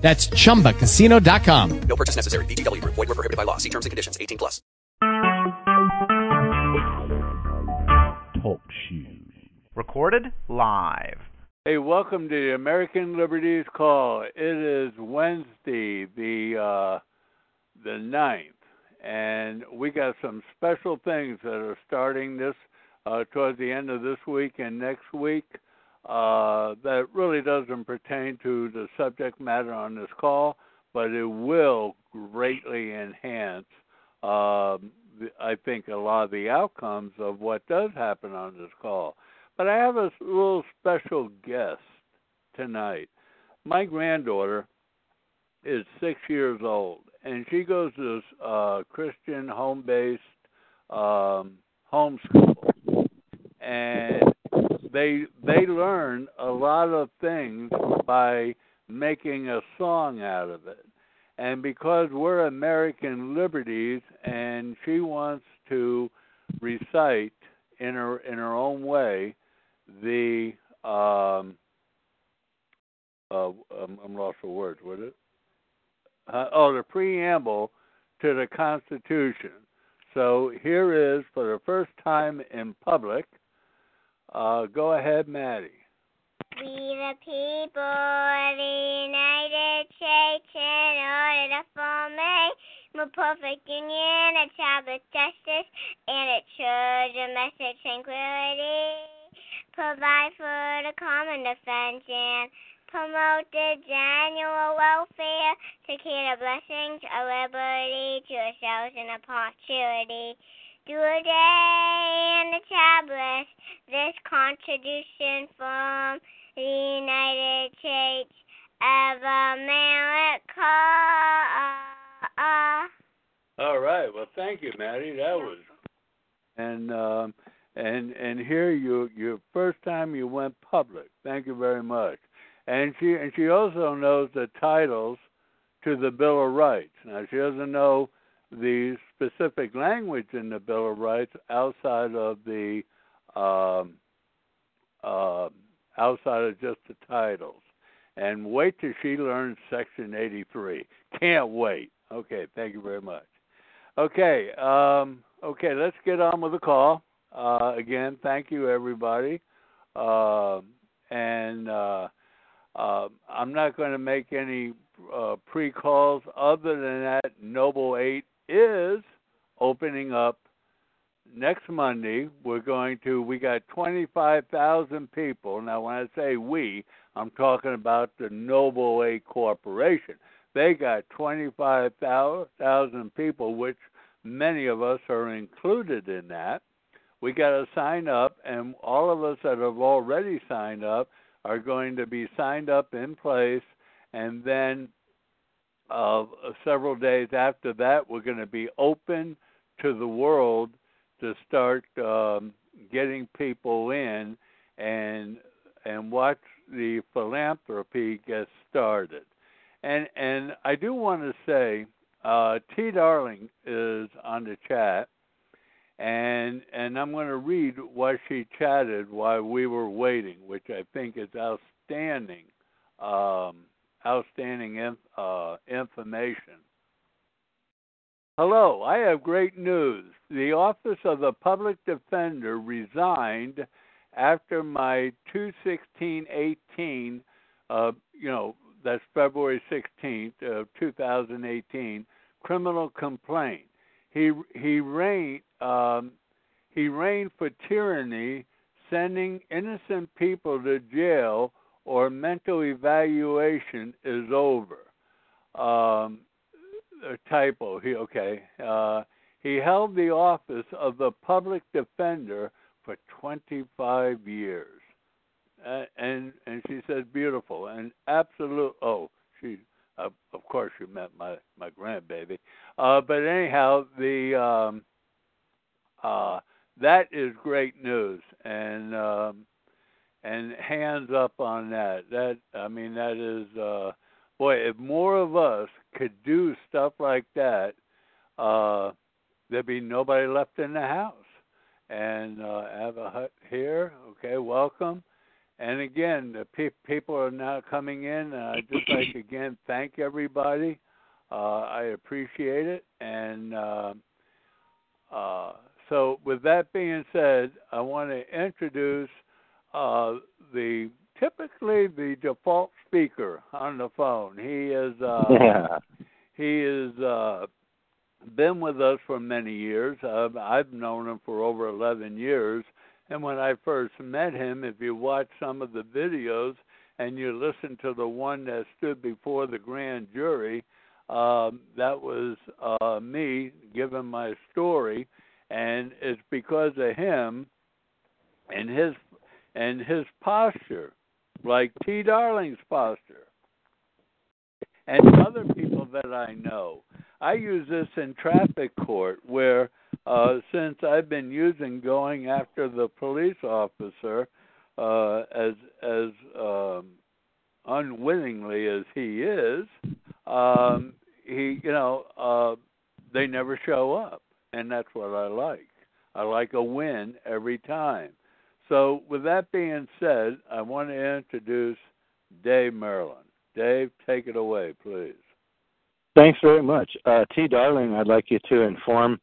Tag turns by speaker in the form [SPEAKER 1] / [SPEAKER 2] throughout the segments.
[SPEAKER 1] That's chumbacasino.com.
[SPEAKER 2] No purchase necessary. VGW Group. Void were prohibited by law. See terms and conditions. 18 plus.
[SPEAKER 3] Talk shoes. Recorded live.
[SPEAKER 4] Hey, welcome to the American Liberties Call. It is Wednesday, the uh, the ninth, and we got some special things that are starting this uh, towards the end of this week and next week. Uh, that really doesn't pertain to the subject matter on this call, but it will greatly enhance, um, I think, a lot of the outcomes of what does happen on this call. But I have a little special guest tonight. My granddaughter is six years old, and she goes to this uh, Christian home-based um, homeschool, and they they learn a lot of things by making a song out of it. And because we're American liberties and she wants to recite in her in her own way the um uh, I'm, lost for words, would it? Uh, oh, the preamble to the Constitution. So here is, for the first time in public, uh, go ahead, Maddie.
[SPEAKER 5] We the people of the United States in order to form a more perfect union, a child with justice, and a true domestic tranquility. Provide for the common defense and promote the general welfare, secure the blessings of liberty to ourselves and upon posterity. Do a day in the tablet, this contribution from the United States of America.
[SPEAKER 4] All right. Well, thank you, Maddie. That was and um, and and here you your first time you went public. Thank you very much. And she and she also knows the titles to the Bill of Rights. Now she doesn't know the specific language in the Bill of Rights outside of the um, uh, outside of just the titles. And wait till she learns Section 83. Can't wait. Okay, thank you very much. Okay, um, okay, let's get on with the call. Uh, again, thank you, everybody. Uh, and uh, uh, I'm not going to make any uh, pre calls other than that. Noble 8 is opening up next Monday. We're going to, we got 25,000 people. Now, when I say we, I'm talking about the Noble A Corporation. They got 25,000 people, which many of us are included in that. We got to sign up, and all of us that have already signed up are going to be signed up in place, and then uh, several days after that, we're going to be open to the world to start um, getting people in and and watch the philanthropy get started. And and I do want to say, uh, T. Darling is on the chat, and and I'm going to read what she chatted while we were waiting, which I think is outstanding. Um, outstanding inf- uh, information. Hello, I have great news. The Office of the Public Defender resigned after my 21618, uh, you know, that's February 16th of 2018, criminal complaint. He he reigned um, he reigned for tyranny, sending innocent people to jail or mental evaluation is over. Um, a typo. He okay. Uh, he held the office of the public defender for 25 years, uh, and and she said beautiful and absolute. Oh, she uh, of course, she met my my grandbaby. Uh, but anyhow, the um, uh, that is great news, and um, and hands up on that. That I mean, that is uh, boy. If more of us could do stuff like that, uh, there'd be nobody left in the house. And uh, have a hut here. Okay, welcome. And again, the pe- people are now coming in. And I just like again thank everybody. Uh, I appreciate it. And uh, uh, so, with that being said, I want to introduce uh, the typically the default speaker on the phone. He is uh,
[SPEAKER 6] Yeah.
[SPEAKER 4] he is uh, been with us for many years. Uh, I've known him for over 11 years. And when I first met him, if you watch some of the videos and you listen to the one that stood before the grand jury, um, that was uh, me giving my story, and it's because of him and his and his posture, like T. Darling's posture, and other people that I know. I use this in traffic court where uh, since I've been using going after the police officer uh, as as um, unwittingly as he is, um, he you know uh, they never show up, and that's what I like. I like a win every time. So with that being said, I want to introduce Dave Maryland. Dave, take it away, please.
[SPEAKER 6] Thanks very much. Uh, T. Darling, I'd like you to inform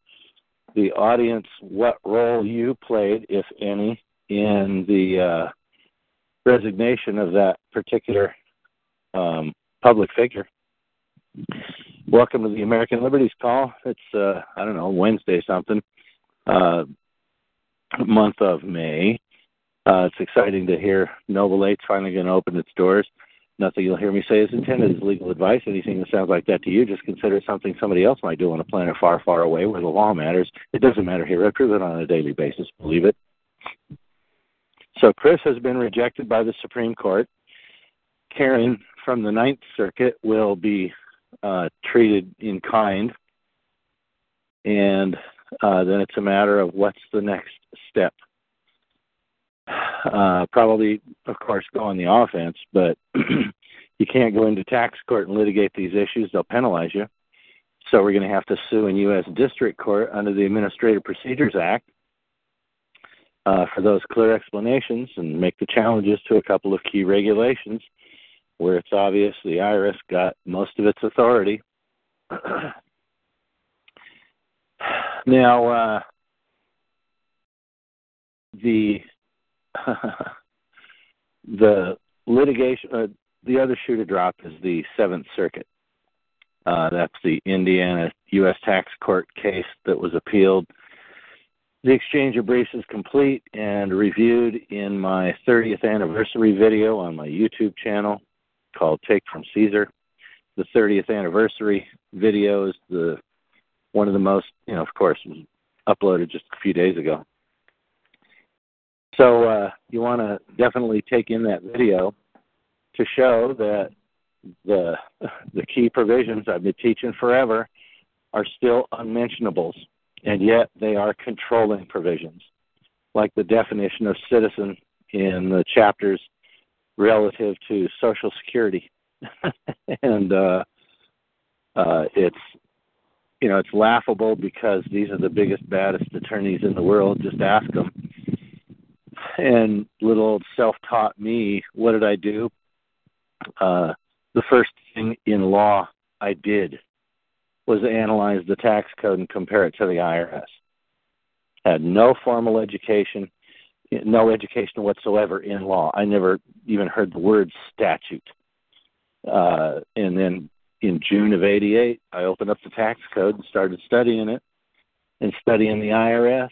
[SPEAKER 6] the audience what role you played, if any, in the uh, resignation of that particular um, public figure. Welcome to the American Liberties Call. It's, uh, I don't know, Wednesday something, uh, month of May. Uh, it's exciting to hear Noble Eight's finally going to open its doors. Nothing you'll hear me say is intended as legal advice. Anything that sounds like that to you, just consider something somebody else might do on a planet far, far away where the law matters. It doesn't matter here. I prove it on a daily basis. Believe it. So Chris has been rejected by the Supreme Court. Karen from the Ninth Circuit will be uh, treated in kind, and uh, then it's a matter of what's the next step. Uh, probably, of course, go on the offense, but you can't go into tax court and litigate these issues. They'll penalize you. So we're going to have to sue in U.S. District Court under the Administrative Procedures Act uh, for those clear explanations and make the challenges to a couple of key regulations where it's obvious the IRS got most of its authority. now, uh, the the litigation, uh, the other shoe to drop is the Seventh Circuit. Uh, that's the Indiana U.S. Tax Court case that was appealed. The exchange of briefs is complete and reviewed in my 30th anniversary video on my YouTube channel called Take from Caesar. The 30th anniversary video is the one of the most, you know, of course, uploaded just a few days ago. So uh, you want to definitely take in that video to show that the the key provisions I've been teaching forever are still unmentionables, and yet they are controlling provisions, like the definition of citizen in the chapters relative to Social Security, and uh, uh, it's you know it's laughable because these are the biggest baddest attorneys in the world. Just ask them and little old self-taught me, what did I do? Uh, the first thing in law I did was analyze the tax code and compare it to the IRS. Had no formal education, no education whatsoever in law. I never even heard the word statute. Uh, and then in June of '88, I opened up the tax code and started studying it, and studying the IRS,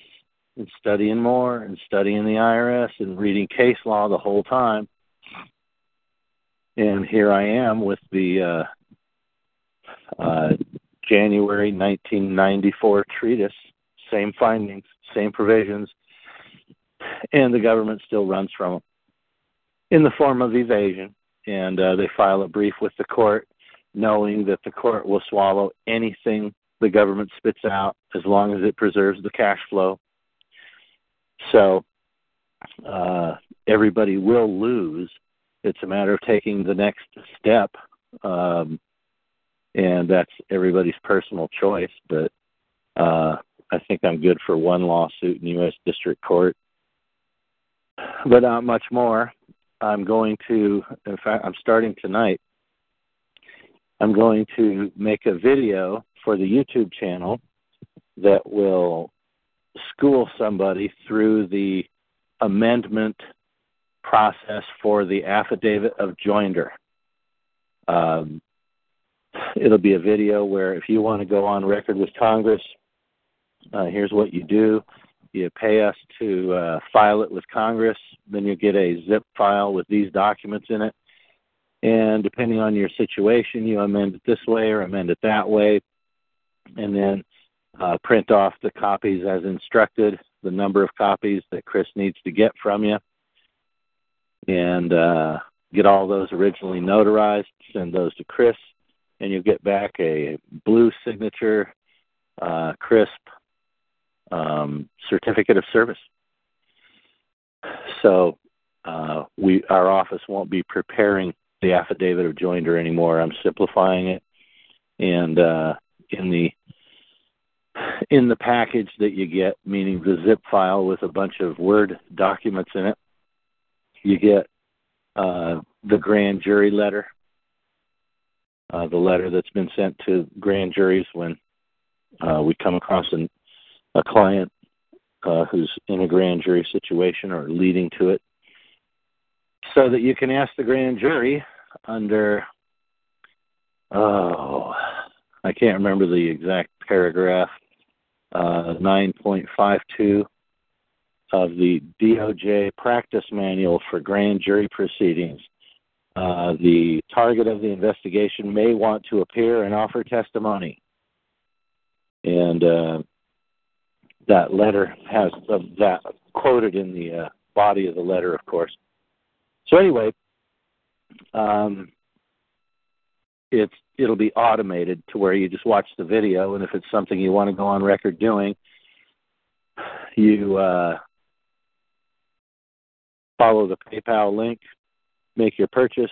[SPEAKER 6] and studying more and studying the IRS and reading case law the whole time. And here I am with the uh, uh, January 1994 treatise, same findings, same provisions, and the government still runs from them in the form of evasion. And uh, they file a brief with the court knowing that the court will swallow anything the government spits out as long as it preserves the cash flow. So uh, everybody will lose. It's a matter of taking the next step, um, and that's everybody's personal choice. But uh, I think I'm good for one lawsuit in U.S. District Court, but not much more. I'm going to, in fact, I'm starting tonight. I'm going to make a video for the YouTube channel that will school somebody through the amendment process for the affidavit of joinder. Um, it'll be a video where if you want to go on record with Congress, uh, here's what you do. You pay us to uh, file it with Congress, then you get a zip file with these documents in it. And depending on your situation, you amend it this way or amend it that way. And then uh, print off the copies as instructed, the number of copies that Chris needs to get from you, and uh, get all those originally notarized, send those to Chris, and you'll get back a blue signature, uh, crisp um, certificate of service. So uh, we, our office won't be preparing the affidavit of joinder anymore. I'm simplifying it, and uh, in the in the package that you get, meaning the zip file with a bunch of Word documents in it, you get uh, the grand jury letter, uh, the letter that's been sent to grand juries when uh, we come across an, a client uh, who's in a grand jury situation or leading to it, so that you can ask the grand jury under, oh, I can't remember the exact paragraph, 9.52 of the DOJ practice manual for grand jury proceedings. Uh, the target of the investigation may want to appear and offer testimony. And uh, that letter has uh, that quoted in the uh, body of the letter, of course. So, anyway, um, it's it'll be automated to where you just watch the video, and if it's something you want to go on record doing, you uh, follow the PayPal link, make your purchase,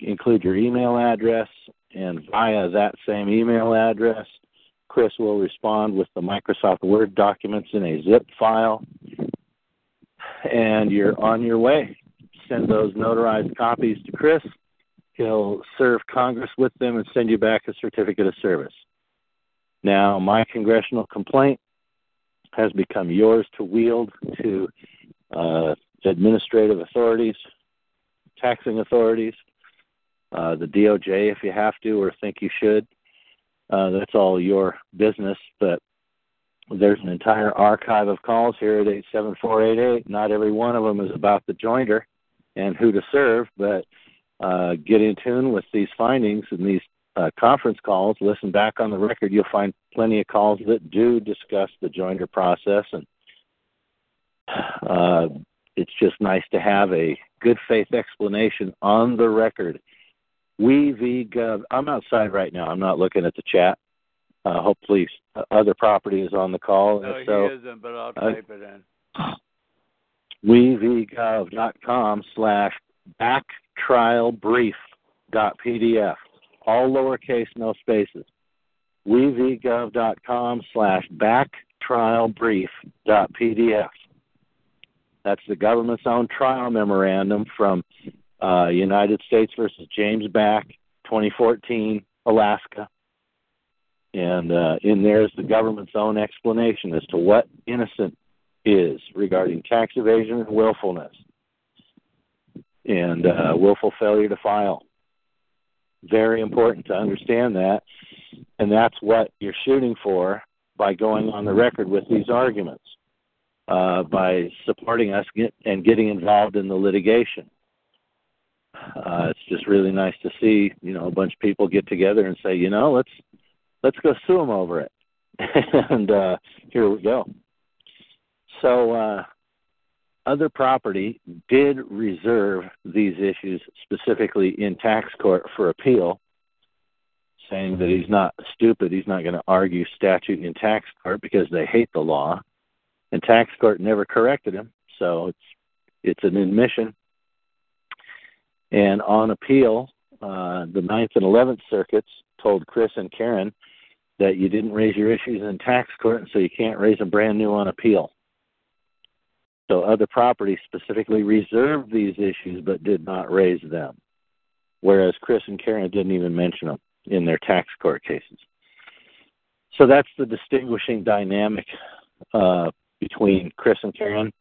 [SPEAKER 6] include your email address, and via that same email address, Chris will respond with the Microsoft Word documents in a zip file, and you're on your way. Send those notarized copies to Chris He'll serve Congress with them and send you back a certificate of service. Now, my congressional complaint has become yours to wield to uh, administrative authorities, taxing authorities, uh, the DOJ if you have to or think you should. Uh, that's all your business, but there's an entire archive of calls here at 87488. Not every one of them is about the joinder and who to serve, but uh, get in tune with these findings and these uh, conference calls, listen back on the record, you'll find plenty of calls that do discuss the joinder process. And uh, it's just nice to have a good faith explanation on the record. We VGov, I'm outside right now. I'm not looking at the chat. Uh, hopefully, other property is on the call.
[SPEAKER 4] No,
[SPEAKER 6] so,
[SPEAKER 4] he isn't, but I'll type it in.
[SPEAKER 6] wevgov.com slash back trial brief all lowercase no spaces. wevgov.com slash back trial brief pdf that's the government's own trial memorandum from uh, united states versus james back 2014 alaska. And uh, in there is the government's own explanation as to what innocent is regarding tax evasion and willfulness and uh, willful failure to file. Very important to understand that, and that's what you're shooting for by going on the record with these arguments, uh, by supporting us get, and getting involved in the litigation. Uh, it's just really nice to see, you know, a bunch of people get together and say, you know, let's let's go sue them over it, and uh, here we go. So uh, other property did reserve these issues specifically in tax court for appeal. saying that he's not stupid. He's not going to argue statute in tax court because they hate the law, and tax court never corrected him. So it's it's an admission. And on appeal, uh, the Ninth and Eleventh Circuits told Chris and Karen that you didn't raise your issues in tax court, so you can't raise them brand new on appeal. So other properties specifically reserved these issues but did not raise them, whereas Chris and Karen didn't even mention them in their tax court cases. So that's the distinguishing dynamic uh, between Chris and Karen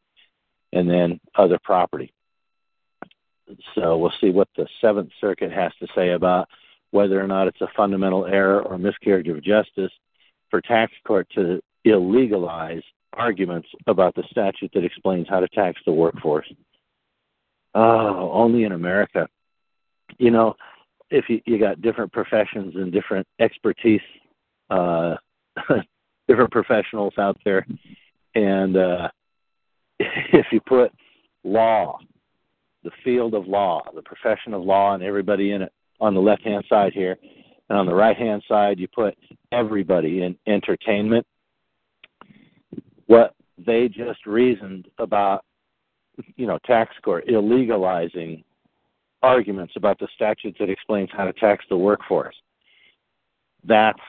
[SPEAKER 6] and then other property. So we'll see what the Seventh Circuit has to say about whether or not it's a fundamental error or miscarriage of justice for tax court to illegalize arguments about the statute that explains how to tax the workforce. Oh, only in America. You know, if you, you got different professions and different expertise, uh, different professionals out there, and uh, if you put law, the field of law, the profession of law, and everybody in it on the left hand side here, and on the right hand side you put everybody in entertainment. What they just reasoned about, you know, tax court illegalizing arguments about the statute that explains how to tax the workforce. That's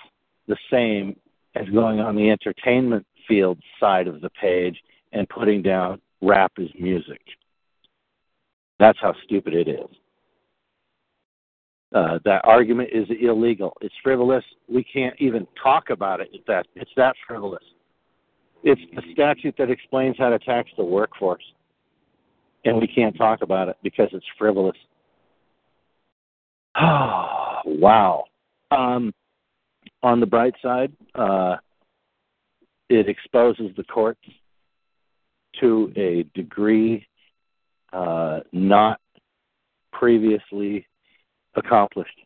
[SPEAKER 6] the same as going on the entertainment field side of the page and putting down rap is music. That's how stupid it is. Uh, that argument is illegal. It's frivolous. We can't even talk about it. That it's that frivolous. It's the statute that explains how to tax the workforce, and we can't talk about it because it's frivolous. Oh, wow. Um, on the bright side, uh, it exposes the courts to a degree uh, not previously accomplished.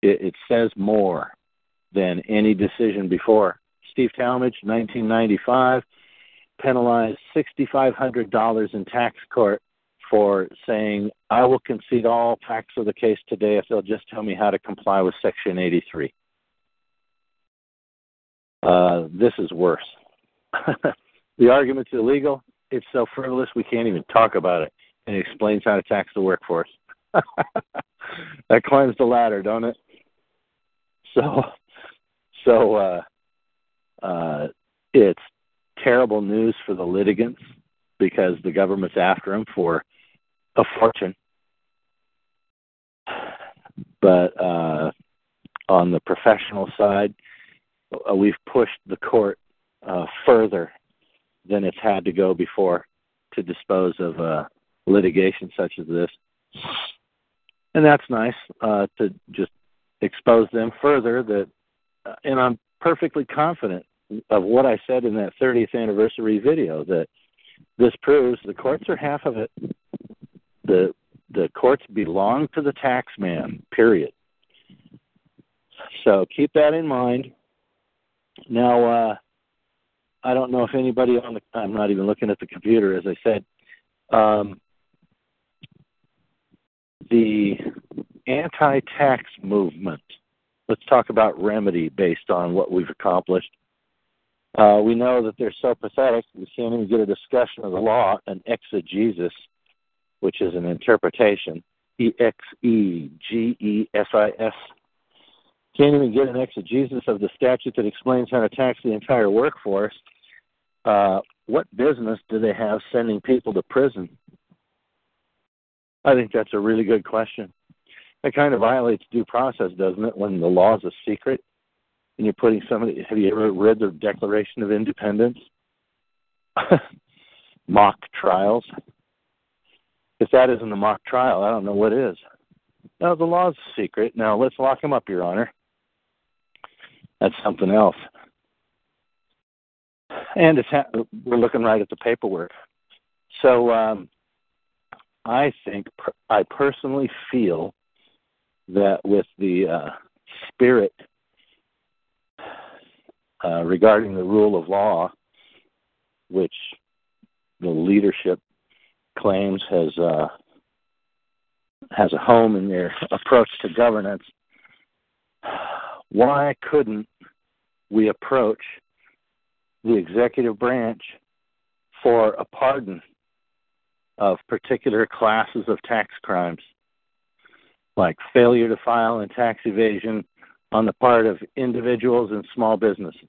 [SPEAKER 6] It, it, says more than any decision before. Steve Talmadge, 1995, penalized $6,500 in tax court for saying, I will concede all facts of the case today if they'll just tell me how to comply with Section 83. Uh, this is worse. the argument's illegal. It's so frivolous we can't even talk about it. And it explains how to tax the workforce. that climbs the ladder, don't it? So, so uh, it's terrible news for the litigants because the government's after them for a fortune. But uh, on the professional side, uh, we've pushed the court uh, further than it's had to go before to dispose of uh, litigation such as this. And that's nice uh, to just expose them further. That, uh, and I'm perfectly confident of what I said in that 30th anniversary video that this proves the courts are half of it the the courts belong to the tax man. Period. So keep that in mind. Now, uh, I don't know if anybody on the. I'm not even looking at the computer, as I said. Um, the anti-tax movement. Let's talk about remedy based on what we've accomplished. Uh, we know that they're so pathetic we can't even get a discussion of the law an exegesis which is an interpretation. E X E G E S I S. Can't even get an exegesis of the statute that explains how to tax the entire workforce. Uh, what business do they have sending people to prison? I think that's a really good question. That kind of violates due process, doesn't it, when the law is a secret and you're putting somebody. Have you ever read the Declaration of Independence? Mock trials. If that isn't a mock trial, I don't know what is. Now, the law's a secret. Now, let's lock him up, Your Honor. That's something else. And it's ha- we're looking right at the paperwork. So um, I think, I personally feel that with the uh, spirit uh, regarding the rule of law, which the leadership claims has uh, has a home in their approach to governance. why couldn't we approach the executive branch for a pardon of particular classes of tax crimes, like failure to file and tax evasion on the part of individuals and small businesses,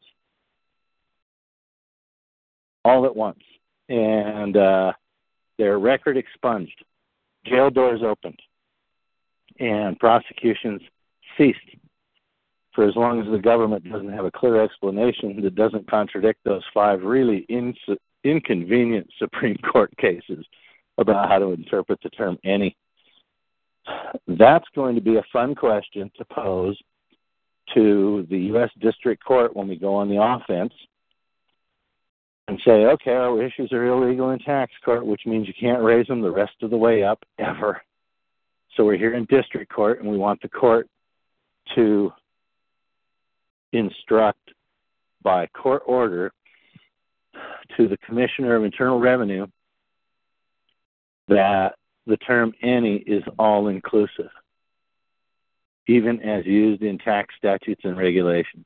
[SPEAKER 6] all at once, and uh, their record expunged, jail doors opened, and prosecutions ceased for as long as the government doesn't have a clear explanation that doesn't contradict those five really inconvenient Supreme Court cases about how to interpret the term any. That's going to be a fun question to pose to the U.S. District Court when we go on the offense and say, okay, our issues are illegal in tax court, which means you can't raise them the rest of the way up ever. So we're here in district court and we want the court to instruct by court order to the Commissioner of Internal Revenue that the term any is all inclusive, even as used in tax statutes and regulations.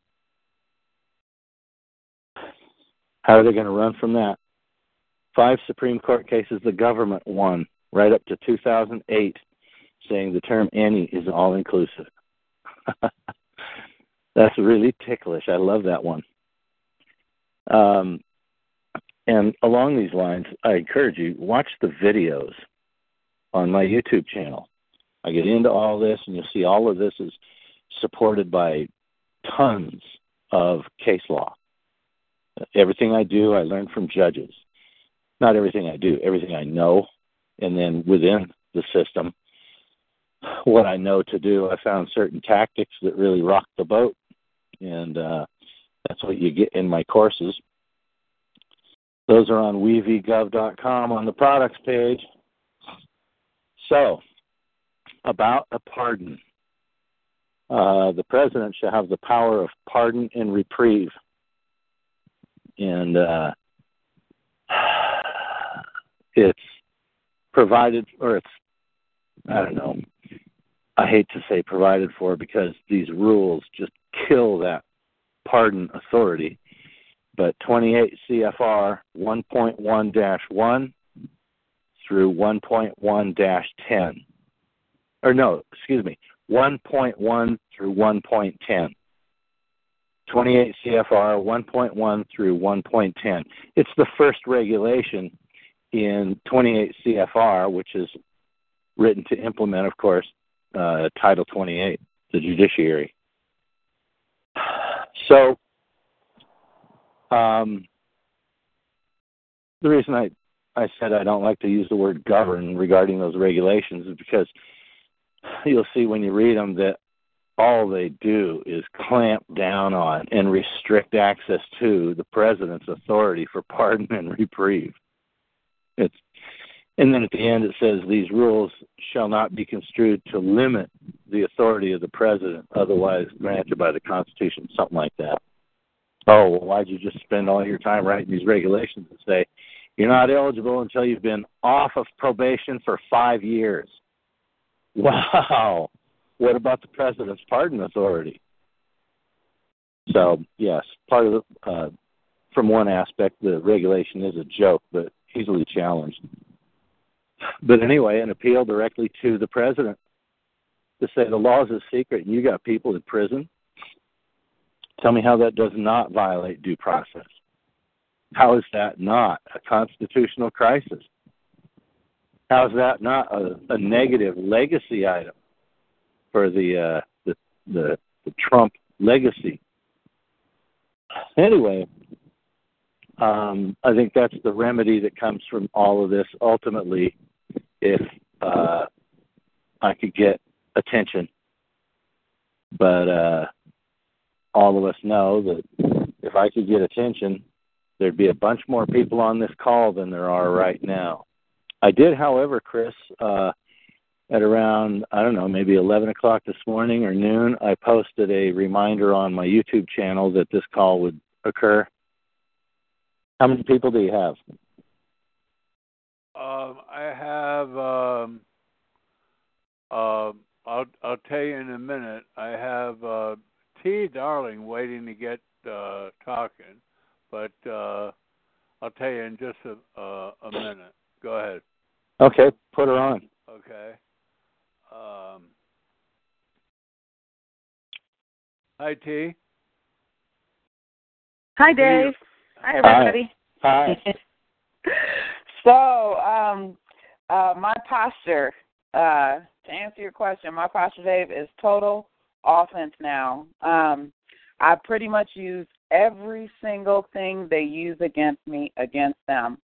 [SPEAKER 6] How are they going to run from that? Five Supreme Court cases the government won right up to 2008 saying the term any is all inclusive. That's really ticklish. I love that one. Um, and along these lines, I encourage you watch the videos on my YouTube channel. I get into all this, and you'll see all of this is supported by tons of case law. Everything I do, I learn from judges. Not everything I do, everything I know, and then within the system, what I know to do, I found certain tactics that really rock the boat and uh, that's what you get in my courses. Those are on wevgov.com on the products page. So, about a pardon. Uh, the president shall have the power of pardon and reprieve. And uh, it's provided, or it's, I don't know, I hate to say provided for because these rules just kill that pardon authority. But 28 CFR 1.1 1 through 1.1 10. Or no, excuse me, 1.1 through 1.10. 28 CFR 1.1 through 1.10. It's the first regulation in 28 CFR, which is written to implement, of course, uh, Title 28, the judiciary. So, um, the reason I I said I don't like to use the word govern regarding those regulations is because you'll see when you read them that all they do is clamp down on and restrict access to the president's authority for pardon and reprieve. It's and then at the end it says these rules shall not be construed to limit the authority of the president, otherwise granted by the Constitution, something like that. Oh, well, why'd you just spend all your time writing these regulations and say you're not eligible until you've been off of probation for five years? Wow. What about the president's pardon authority? So, yes, part of the, uh, from one aspect, the regulation is a joke, but easily challenged. But anyway, an appeal directly to the president to say the law is a secret and you got people in prison. Tell me how that does not violate due process. How is that not a constitutional crisis? How is that not a, a negative legacy item for the, uh, the the the Trump legacy? Anyway, um, I think that's the remedy that comes from all of this. Ultimately, if uh, I could get attention. But uh, all of us know that if I could get attention, there'd be a bunch more people on this call than there are right now. I did, however, Chris, uh, at around, I don't know, maybe 11 o'clock this morning or noon, I posted a reminder on my YouTube channel that this call would occur. How many people do you have?
[SPEAKER 4] Um, I have um, uh, I'll I'll tell you in a minute. I have uh, T. Darling waiting to get uh, talking, but uh, I'll tell you in just a uh, a minute. Go ahead.
[SPEAKER 6] Okay, put her on.
[SPEAKER 4] Okay. Um, hi, T.
[SPEAKER 7] Hi, Dave. Hi,
[SPEAKER 6] Hi.
[SPEAKER 7] everybody.
[SPEAKER 6] Hi.
[SPEAKER 7] so, um, uh, my posture, uh, to answer your question, my posture, Dave, is total offense now. Um, I pretty much use every single thing they use against me against them.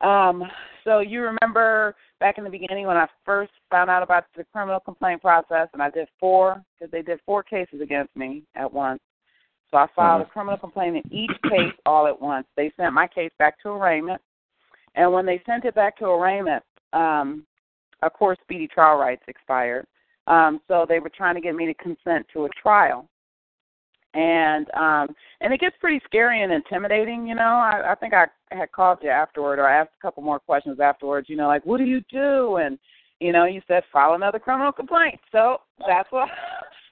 [SPEAKER 7] Um, so you remember back in the beginning when I first found out about the criminal complaint process, and I did four because they did four cases against me at once. So I filed a criminal complaint in each case all at once. They sent my case back to arraignment, and when they sent it back to arraignment, um, of course, speedy trial rights expired. Um, so they were trying to get me to consent to a trial, and um, and it gets pretty scary and intimidating. You know, I, I think I had called you afterward, or I asked a couple more questions afterwards. You know, like what do you do? And you know, you said file another criminal complaint. So that's what.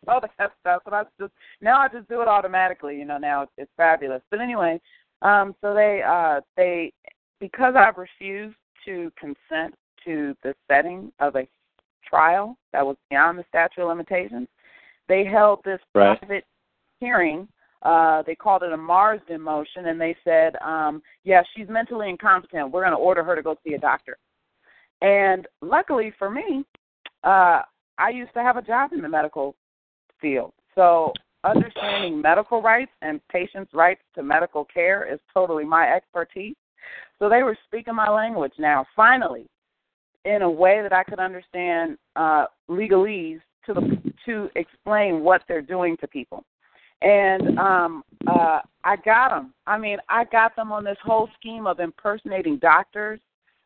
[SPEAKER 7] Oh, that's that's what I just now I just do it automatically. You know, now it's, it's fabulous. But anyway, um, so they uh, they because I've refused to consent to the setting of a trial that was beyond the statute of limitations, they held this
[SPEAKER 6] Right.
[SPEAKER 7] private hearing. Uh, they called it a Marsden motion, and they said, um, "Yeah, she's mentally incompetent. We're going to order her to go see a doctor." And luckily for me, uh, I used to have a job in the medical field, so understanding medical rights and patients' rights to medical care is totally my expertise. So they were speaking my language now, finally, in a way that I could understand uh, legalese to the to explain what they're doing to people. And um, uh, I got them. I mean, I got them on this whole scheme of impersonating doctors,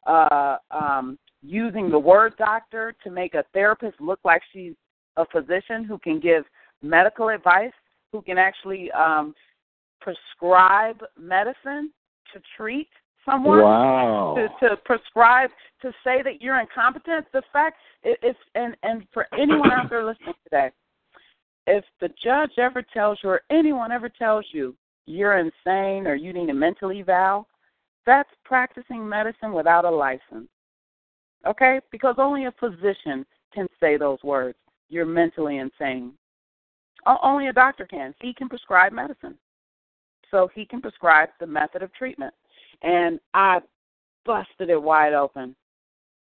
[SPEAKER 7] uh, um, using the word doctor to make a therapist look like she's a physician who can give medical advice, who can actually um, prescribe medicine to treat someone
[SPEAKER 6] Wow.
[SPEAKER 7] to, to prescribe to say that you're incompetent. The fact it, it's and and for anyone out there listening today, if the judge ever tells you or anyone ever tells you you're insane or you need a mental eval, that's practicing medicine without a license. Okay? Because only a physician can say those words. You're mentally insane. Only a doctor can. He can prescribe medicine. So he can prescribe the method of treatment. And I busted it wide open.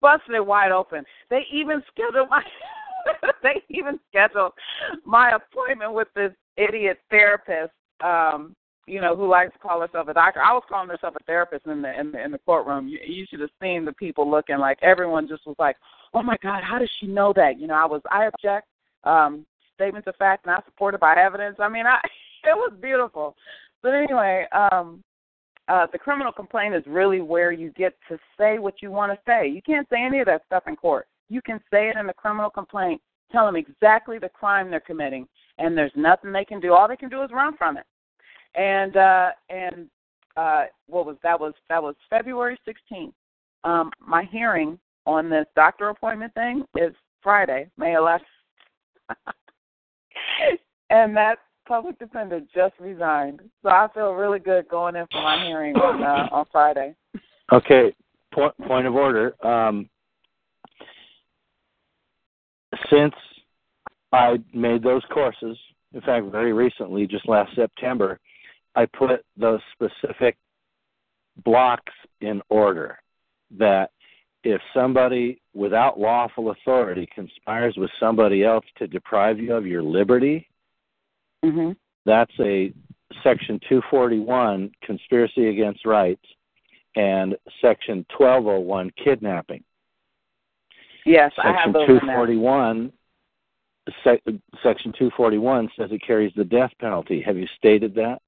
[SPEAKER 7] Busted it wide open. They even scheduled my they even scheduled my appointment with this idiot therapist, um, you know, who likes to call herself a doctor. I was calling herself a therapist in the in the in the courtroom. You, you should have seen the people looking like everyone just was like, "Oh my God, how does she know that?" You know, I was I object. Um, statements of fact not supported by evidence. I mean, I it was beautiful. But anyway, um, uh, the criminal complaint is really where you get to say what you want to say. You can't say any of that stuff in court. You can say it in the criminal complaint. Tell them exactly the crime they're committing, and there's nothing they can do. All they can do is run from it. And uh, and uh, what was that was that was February 16th. Um, my hearing on this doctor appointment thing is Friday, May 11th. and that public defender just resigned. So I feel really good going in for my hearing on uh, on Friday.
[SPEAKER 6] Okay. Point point of order. Um, since I made those courses, in fact, very recently, just last September, I put those specific blocks in order. That if somebody without lawful authority conspires with somebody else to deprive you of your liberty,
[SPEAKER 7] Mhm.
[SPEAKER 6] that's a section 241 conspiracy against rights and section 1201 kidnapping
[SPEAKER 7] Yes, I have
[SPEAKER 6] section
[SPEAKER 7] those in there.
[SPEAKER 6] 241 sec, section 241 says it carries the death penalty have you stated that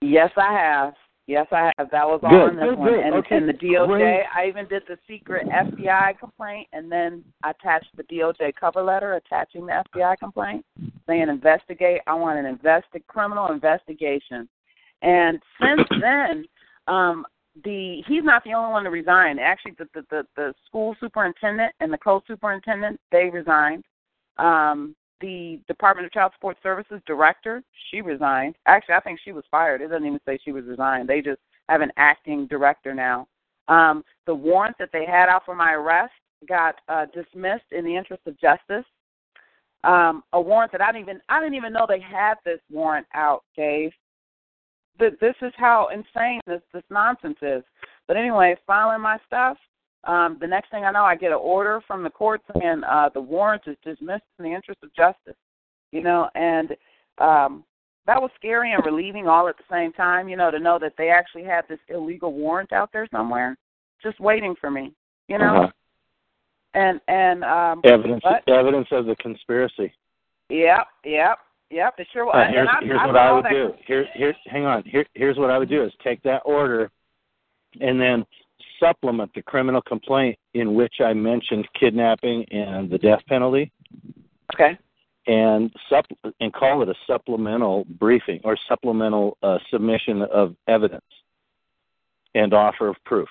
[SPEAKER 7] Yes, I have. Yes, I have. That was all
[SPEAKER 6] Good,
[SPEAKER 7] in this
[SPEAKER 6] good,
[SPEAKER 7] one.
[SPEAKER 6] good.
[SPEAKER 7] And,
[SPEAKER 6] Okay,
[SPEAKER 7] and the DOJ,
[SPEAKER 6] great.
[SPEAKER 7] I even did the secret FBI complaint and then attached the DOJ cover letter attaching the FBI complaint saying investigate. I want an investi- criminal investigation. And since then, um, the he's not the only one to resign. Actually, the the, the, the school superintendent and the co-superintendent they resigned. Um, the Department of Child Support Services director, she resigned. Actually, I think she was fired. It doesn't even say she was resigned. They just have an acting director now. Um, the warrant that they had out for my arrest got uh, dismissed in the interest of justice. Um, a warrant that I didn't even I didn't even know they had this warrant out, Dave. But this is how insane this this nonsense is. But anyway, filing my stuff. Um, the next thing I know, I get an order from the court saying uh, the warrant is dismissed in the interest of justice. You know, and um, that was scary and relieving all at the same time. You know, to know that they actually had this illegal warrant out there somewhere, just waiting for me. You know,
[SPEAKER 6] Uh-huh.
[SPEAKER 7] and and um,
[SPEAKER 6] Evidence
[SPEAKER 7] What?
[SPEAKER 6] evidence of the conspiracy.
[SPEAKER 7] Yep, yep, yep. It sure was.
[SPEAKER 6] Uh,
[SPEAKER 7] And
[SPEAKER 6] here's
[SPEAKER 7] I,
[SPEAKER 6] here's
[SPEAKER 7] I
[SPEAKER 6] what I
[SPEAKER 7] saw
[SPEAKER 6] would do. Here here hang on. Here here's what I would do is take that order and then supplement the criminal complaint in which I mentioned kidnapping and the death penalty
[SPEAKER 7] Okay.
[SPEAKER 6] and sup and call it a supplemental briefing or supplemental uh, submission of evidence and offer of proof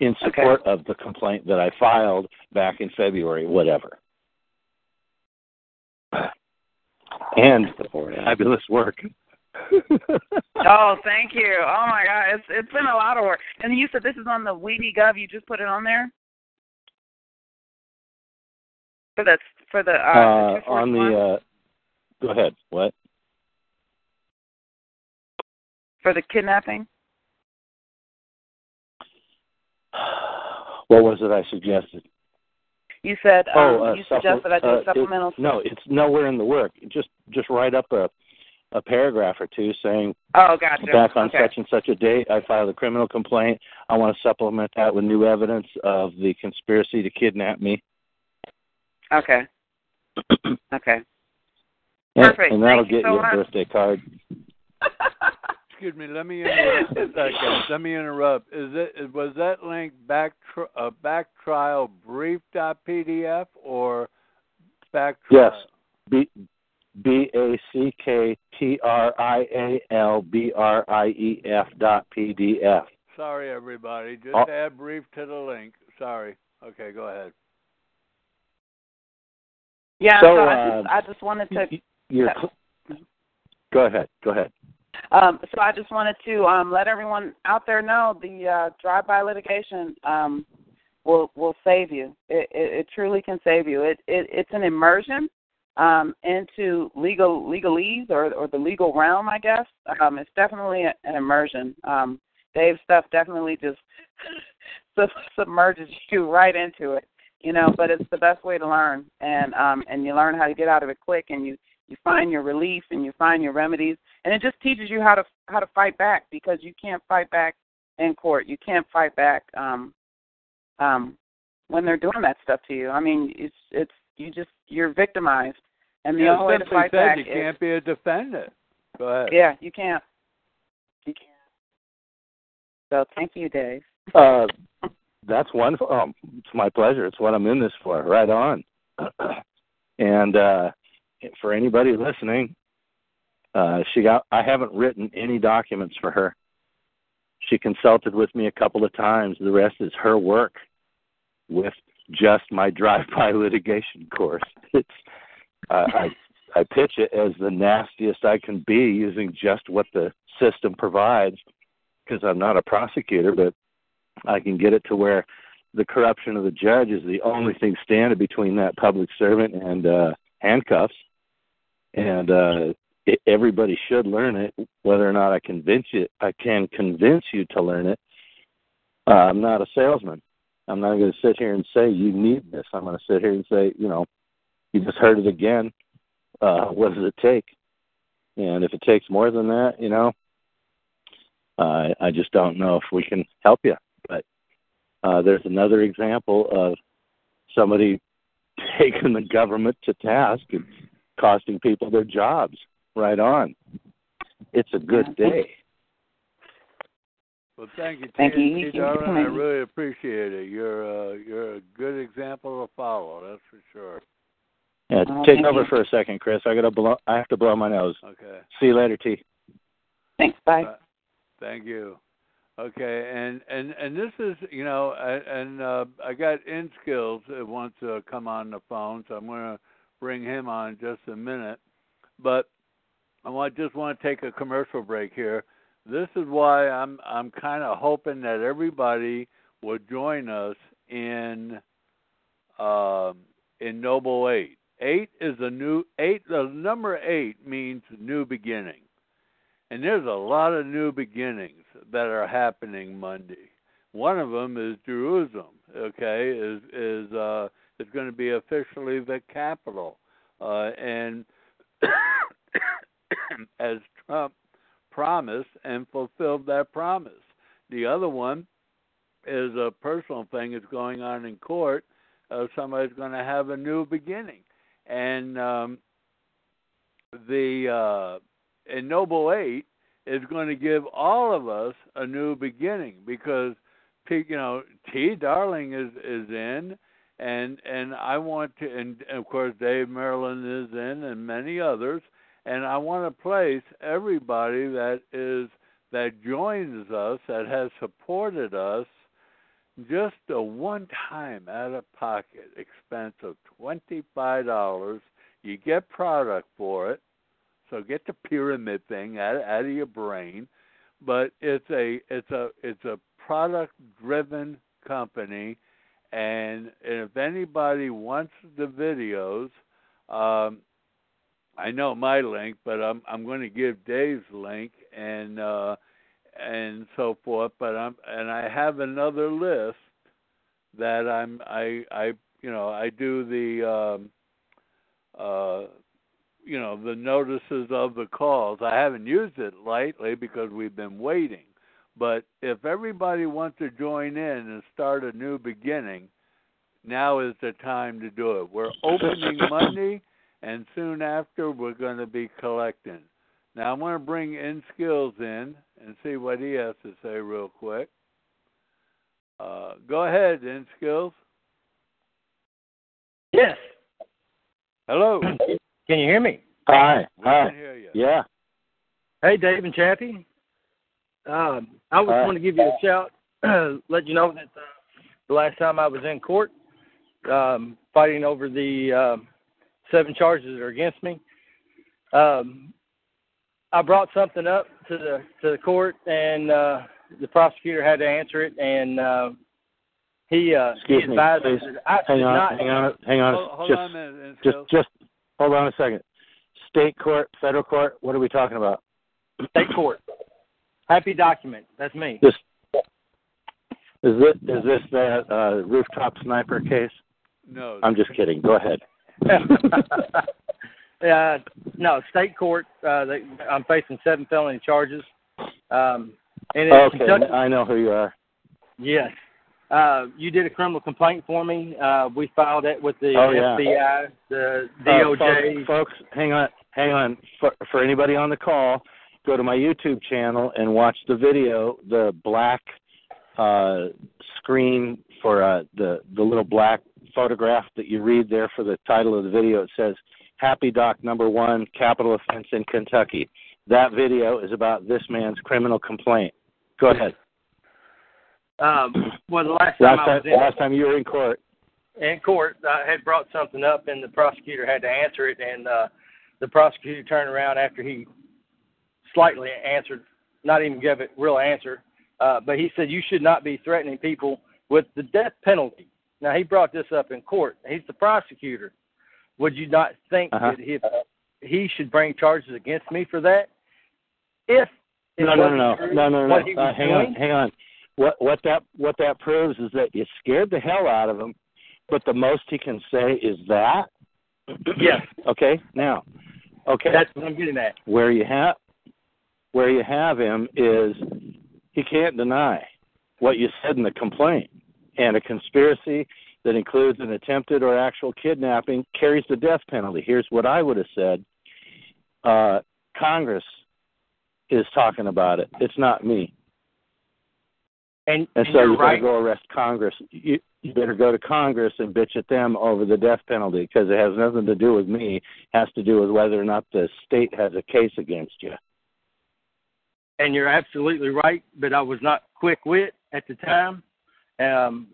[SPEAKER 6] in
[SPEAKER 7] Okay.
[SPEAKER 6] support of the complaint that I filed back in February, whatever. And fabulous work.
[SPEAKER 7] Oh, thank you. Oh my God, it's it's been a lot of work. And you said this is on the WevGov. You just put it on there for the for the uh,
[SPEAKER 6] uh,
[SPEAKER 7] the
[SPEAKER 6] on
[SPEAKER 7] 241?
[SPEAKER 6] the uh, go ahead. What?
[SPEAKER 7] for the kidnapping.
[SPEAKER 6] What was it I suggested?
[SPEAKER 7] You said um,
[SPEAKER 6] oh, uh,
[SPEAKER 7] you
[SPEAKER 6] supple-
[SPEAKER 7] suggested I do
[SPEAKER 6] uh,
[SPEAKER 7] a
[SPEAKER 6] it-
[SPEAKER 7] supplemental.
[SPEAKER 6] no, it's nowhere in the work. Just just write up a a paragraph or two saying
[SPEAKER 7] oh, gotcha.
[SPEAKER 6] back on
[SPEAKER 7] okay.
[SPEAKER 6] such and such a date, I filed a criminal complaint. I want to supplement that with new evidence of the conspiracy to kidnap me.
[SPEAKER 7] Okay. Okay.
[SPEAKER 6] And-
[SPEAKER 7] Perfect.
[SPEAKER 6] And that'll
[SPEAKER 7] Thank you
[SPEAKER 6] get
[SPEAKER 7] so
[SPEAKER 6] you a
[SPEAKER 7] much.
[SPEAKER 6] birthday card.
[SPEAKER 4] Excuse me. Let me interrupt a second. Let me interrupt. Is it was that link back tr- uh, back trial brief dot pdf or back trial?
[SPEAKER 6] Yes.
[SPEAKER 4] trial?
[SPEAKER 6] B B A C K T R I A L B R I E F dot P D F.
[SPEAKER 4] Sorry, everybody. Just
[SPEAKER 6] Oh.
[SPEAKER 4] add brief to the link. Sorry. Okay, go ahead.
[SPEAKER 7] Yeah.
[SPEAKER 6] So,
[SPEAKER 7] So, I
[SPEAKER 6] uh,
[SPEAKER 7] just I just wanted to
[SPEAKER 6] You're cl- go ahead. Go ahead.
[SPEAKER 7] Um, so I just wanted to um, let everyone out there know the uh, drive-by litigation um, will will save you. It, it, it truly can save you. It, it it's an immersion um, into legal legalese or or the legal realm, I guess. Um, it's definitely a, an immersion. Um, Dave's stuff definitely just submerges you right into it. You know, but it's the best way to learn, and um, and you learn how to get out of it quick, and you you find your relief and you find your remedies and it just teaches you how to how to fight back because you can't fight back in court you can't fight back um um when they're doing that stuff to you i mean it's it's you just you're victimized and the
[SPEAKER 4] Yeah,
[SPEAKER 7] only way to fight
[SPEAKER 4] said,
[SPEAKER 7] back
[SPEAKER 4] you
[SPEAKER 7] is
[SPEAKER 4] can't be a defendant. Go ahead.
[SPEAKER 7] yeah you can't you can't so thank you dave
[SPEAKER 6] Uh, that's wonderful. Um, it's my pleasure. It's what I'm in this for. Right on. and uh, for anybody listening, uh, she got. I haven't written any documents for her. She consulted with me a couple of times. The rest is her work with just my drive-by litigation course. It's uh, I I pitch it as the nastiest I can be using just what the system provides because I'm not a prosecutor, but I can get it to where the corruption of the judge is the only thing standing between that public servant and uh, handcuffs. And uh, it, everybody should learn it. Whether or not I convince you, I can convince you to learn it. Uh, I'm not a salesman. I'm not going to sit here and say you need this. I'm going to sit here and say, you know, you just heard it again. Uh, what does it take? And if it takes more than that, you know, uh, I just don't know if we can help you. But uh, there's another example of somebody taking the government to task and costing people their jobs. Right on. It's a good day.
[SPEAKER 4] Well, thank you,
[SPEAKER 7] Thank you.
[SPEAKER 4] TNT
[SPEAKER 7] You can-
[SPEAKER 4] darling. I really appreciate it. You're uh, you're a good example to follow. That's for sure.
[SPEAKER 6] Yeah,
[SPEAKER 7] Oh,
[SPEAKER 6] take
[SPEAKER 7] thank
[SPEAKER 6] over
[SPEAKER 7] you.
[SPEAKER 6] for a second, Chris. I gotta blow. I have to blow my nose.
[SPEAKER 4] Okay.
[SPEAKER 6] See you later, T.
[SPEAKER 7] thanks bye
[SPEAKER 4] Uh, Thank you. Okay, and and and this is you know, I- and uh, I got in skills that wants to come on the phone, so I'm going to bring him on in just a minute. But I just want to take a commercial break here. This is why I'm I'm kind of hoping that everybody will join us in um, in Noble Eight. Eight is a new eight. The number eight means new beginning, and there's a lot of new beginnings that are happening Monday. One of them is Jerusalem. Okay, is is uh, is going to be officially the capital, uh, and as Trump promised and fulfilled that promise. The other one is a personal thing that's going on in court. Uh, somebody's going to have a new beginning, and um, the uh, Noble Eight is going to give all of us a new beginning because you know T. Darling is is in, and and I want to, and of course Dave Maryland is in, and many others, and I want to place everybody that is that joins us that has supported us just a one time out of pocket expense of $25. You get product for it. So get the pyramid thing out, out of your brain. But it's a it's a it's a product driven company and if anybody wants the videos, um, I know my link, but I'm I'm going to give Dave's link and uh, and so forth. But I'm and I have another list that I'm I I you know I do the um, uh, you know the notices of the calls. I haven't used it lately because we've been waiting. But if everybody wants to join in and start a new beginning, now is the time to do it. We're opening Monday, and soon after we're going to be collecting. Now I'm going to bring in skills in and see what he has to say real quick. Uh, go ahead, in skills.
[SPEAKER 8] Yes.
[SPEAKER 4] Hello.
[SPEAKER 8] Can you hear me?
[SPEAKER 6] Hi.
[SPEAKER 4] We
[SPEAKER 6] Hi.
[SPEAKER 4] can hear you.
[SPEAKER 6] Yeah.
[SPEAKER 8] Hey, Dave and Chappie. Um, I was
[SPEAKER 6] Hi.
[SPEAKER 8] going to give you a shout, let you know that uh, the last time I was in court, um, fighting over the um, seven charges that are against me, um, I brought something up to the to the court, and uh, the prosecutor had to answer it, and uh, he uh,
[SPEAKER 6] Excuse
[SPEAKER 8] he
[SPEAKER 6] me,
[SPEAKER 8] advised
[SPEAKER 6] please.
[SPEAKER 8] that I
[SPEAKER 6] Hang on.
[SPEAKER 8] not.
[SPEAKER 6] Hang on. Hang on.
[SPEAKER 4] Hold, hold
[SPEAKER 6] just,
[SPEAKER 4] on a minute,
[SPEAKER 6] just, just hold on a second. State court, federal court. What are we talking about?
[SPEAKER 8] State court. Happy document. That's me.
[SPEAKER 6] This is this is this that uh, rooftop sniper case?
[SPEAKER 4] no.
[SPEAKER 6] I'm just kidding. Go ahead.
[SPEAKER 8] uh, no, state court. Uh, they, I'm facing seven felony charges. Um, and in
[SPEAKER 6] Okay,
[SPEAKER 8] Kentucky,
[SPEAKER 6] I know who you are.
[SPEAKER 8] yes. Uh, you did a criminal complaint for me. Uh, we filed it with the
[SPEAKER 6] Oh, yeah.
[SPEAKER 8] FBI, the
[SPEAKER 6] Uh,
[SPEAKER 8] DOJ.
[SPEAKER 6] folks, folks, hang on, hang on. For, for anybody on the call, go to my YouTube channel and watch the video. The black uh, screen for uh, the the little black photograph that you read there for the title of the video. It says "Happy Doc Number One: Capital Offense in Kentucky." That video is about this man's criminal complaint. Go ahead.
[SPEAKER 8] Um, well, the last time
[SPEAKER 6] Last
[SPEAKER 8] I was
[SPEAKER 6] time,
[SPEAKER 8] in,
[SPEAKER 6] last time you were in court.
[SPEAKER 8] in court, I had brought something up, and the prosecutor had to answer it. And uh, the prosecutor turned around after he slightly answered, not even give a real answer, uh, but he said you should not be threatening people with the death penalty. Now he brought this up in court. He's the prosecutor. Would you not think
[SPEAKER 6] Uh-huh.
[SPEAKER 8] that he he should bring charges against me for that? If it
[SPEAKER 6] No, no, no,
[SPEAKER 8] true
[SPEAKER 6] no, no, no.
[SPEAKER 8] what
[SPEAKER 6] no. Uh, hang
[SPEAKER 8] doing,
[SPEAKER 6] on, hang on. What what that what that proves is that you scared the hell out of him, but the most he can say is that.
[SPEAKER 8] Yes.
[SPEAKER 6] Okay. Now, okay.
[SPEAKER 8] That's what I'm getting at.
[SPEAKER 6] where you have where you have him is he can't deny what you said in the complaint, and a conspiracy that includes an attempted or actual kidnapping carries the death penalty. Here's what I would have said: uh, Congress is talking about it. It's not me.
[SPEAKER 8] And,
[SPEAKER 6] And
[SPEAKER 8] and
[SPEAKER 6] so
[SPEAKER 8] you're
[SPEAKER 6] you better
[SPEAKER 8] right.
[SPEAKER 6] go arrest Congress. You, you better go to Congress and bitch at them over the death penalty because it has nothing to do with me. It has to do with whether or not the state has a case against you.
[SPEAKER 8] And you're absolutely right. But I was not quick wit at the time, um,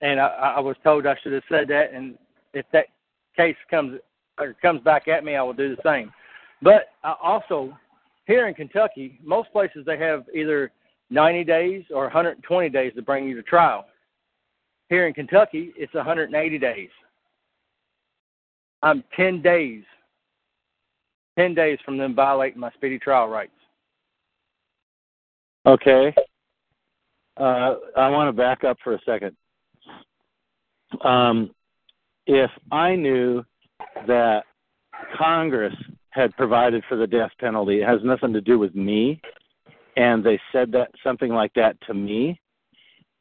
[SPEAKER 8] and I, I was told I should have said that. And if that case comes or comes back at me, I will do the same. But uh, also, here in Kentucky, most places they have either 90 days or 120 days to bring you to trial. Here in Kentucky, it's 180 days. I'm 10 days, 10 days from them violating my speedy trial rights.
[SPEAKER 6] Okay. Uh, I want to back up for a second. Um, if I knew that Congress had provided for the death penalty, it has nothing to do with me, and they said that something like that to me,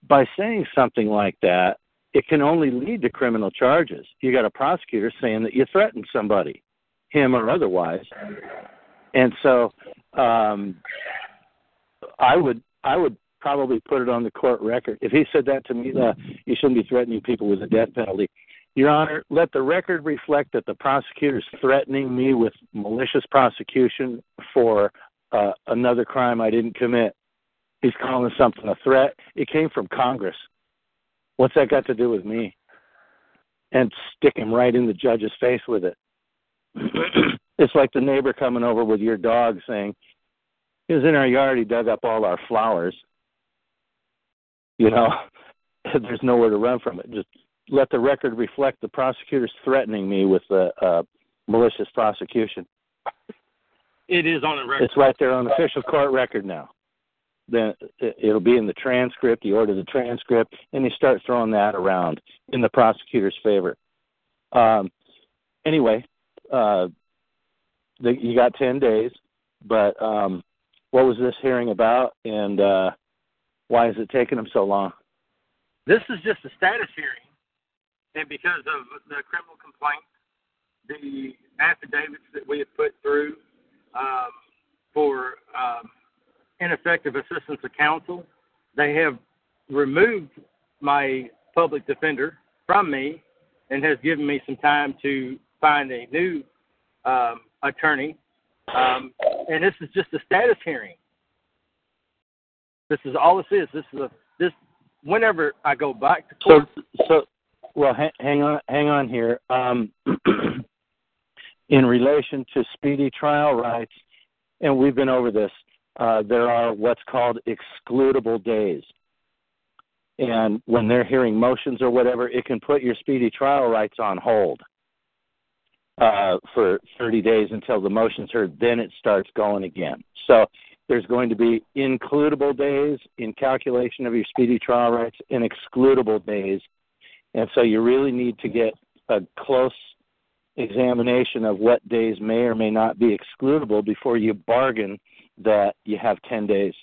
[SPEAKER 6] by saying something like that, it can only lead to criminal charges. You got a prosecutor saying that you threatened somebody, him or otherwise, and so um, I would I would probably put it on the court record. If he said that to me, uh, you shouldn't be threatening people with a death penalty. Your Honor, let the record reflect that the prosecutor is threatening me with malicious prosecution for uh, another crime I didn't commit. He's calling something a threat. It came from Congress. What's that got to do with me? And stick him right in the judge's face with it. it's like the neighbor coming over with your dog saying, he was in our yard, he dug up all our flowers. You know, there's nowhere to run from it. Just let the record reflect the prosecutor's threatening me with a, a malicious prosecution.
[SPEAKER 8] It is on the record.
[SPEAKER 6] It's right there on the official court record now. Then it'll be in the transcript. You order the transcript, and you start throwing that around in the prosecutor's favor. Um, anyway, uh, the, you got ten days, but um, what was this hearing about, and uh, why is it taking them so long?
[SPEAKER 8] This is just a status hearing, and because of the criminal complaint, the affidavits that we have put through um, for um, ineffective assistance of counsel, they have removed my public defender from me and has given me some time to find a new um, attorney. Um, and this is just a status hearing. This is all this is. This is a this. Whenever I go back to court.
[SPEAKER 6] So, so well, ha- hang on, hang on here. Um, in relation to speedy trial rights, and we've been over this. Uh, there are what's called excludable days. And when they're hearing motions or whatever, it can put your speedy trial rights on hold uh, for 30 days until the motion's heard. Then it starts going again. So there's going to be includable days in calculation of your speedy trial rights and excludable days. And so you really need to get a close examination of what days may or may not be excludable before you bargain that you have 10 days.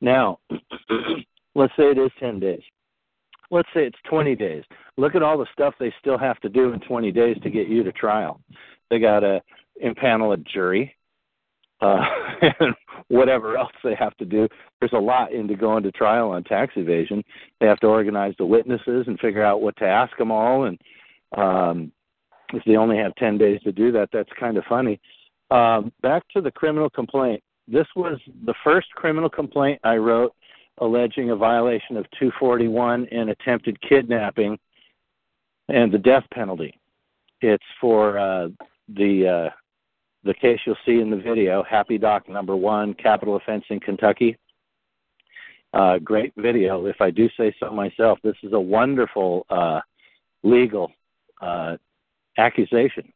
[SPEAKER 6] Now, let's say it is 10 days. Let's say it's 20 days. Look at all the stuff they still have to do in 20 days to get you to trial. They got to impanel a jury uh, and whatever else they have to do. There's a lot into going to trial on tax evasion. They have to organize the witnesses and figure out what to ask them all. And um, if they only have 10 days to do that, that's kind of funny. Um, back to the criminal complaint. This was the first criminal complaint I wrote alleging a violation of 241 and attempted kidnapping and the death penalty. It's for uh, the uh, the case you'll see in the video, Happy Doc number one, capital offense in Kentucky. Uh, great video, if I do say so myself. This is a wonderful uh, legal uh, accusation.